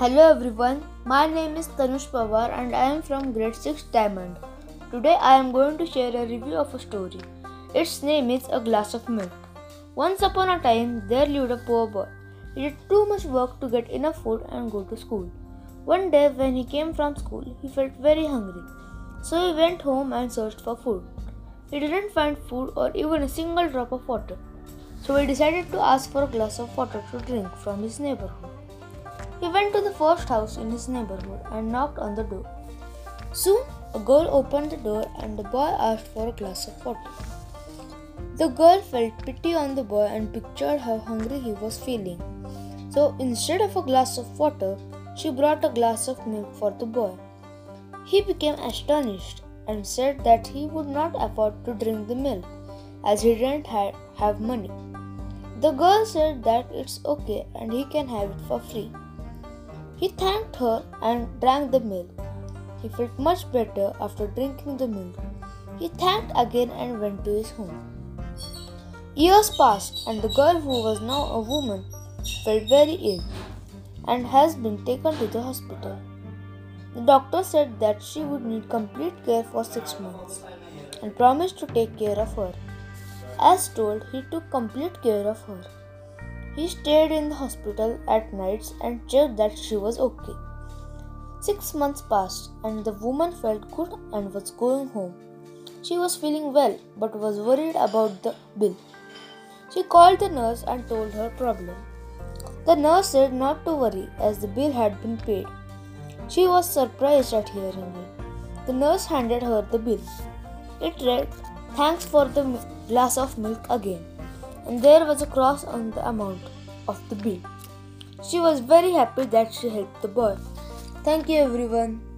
Hello everyone, my name is Tanush Pawar and I am from grade 6 Diamond. Today I am going to share a review of a story. Its name is A Glass of Milk. Once upon a time, there lived a poor boy. He did too much work to get enough food and go to school. One day, when he came from school, he felt very hungry. So he went home and searched for food. He didn't find food or even a single drop of water. So he decided to ask for a glass of water to drink from his neighborhood. He went to the first house in his neighborhood and knocked on the door. Soon, a girl opened the door and the boy asked for a glass of water. The girl felt pity on the boy and pictured how hungry he was feeling. So instead of a glass of water, she brought a glass of milk for the boy. He became astonished and said that he would not afford to drink the milk as he didn't ha- have money. The girl said that it's okay and he can have it for free. He thanked her and drank the milk. He felt much better after drinking the milk. He thanked again and went to his home. Years passed, and the girl, who was now a woman, felt very ill and has been taken to the hospital. The doctor said that she would need complete care for six months and promised to take care of her. As told, he took complete care of her. He stayed in the hospital at nights and checked that she was okay. Six months passed and the woman felt good and was going home. She was feeling well but was worried about the bill. She called the nurse and told her problem. The nurse said not to worry as the bill had been paid. She was surprised at hearing it. The nurse handed her the bill. It read, Thanks for the glass of milk again and there was a cross on the amount of the bill. She was very happy that she helped the boy. Thank you, everyone.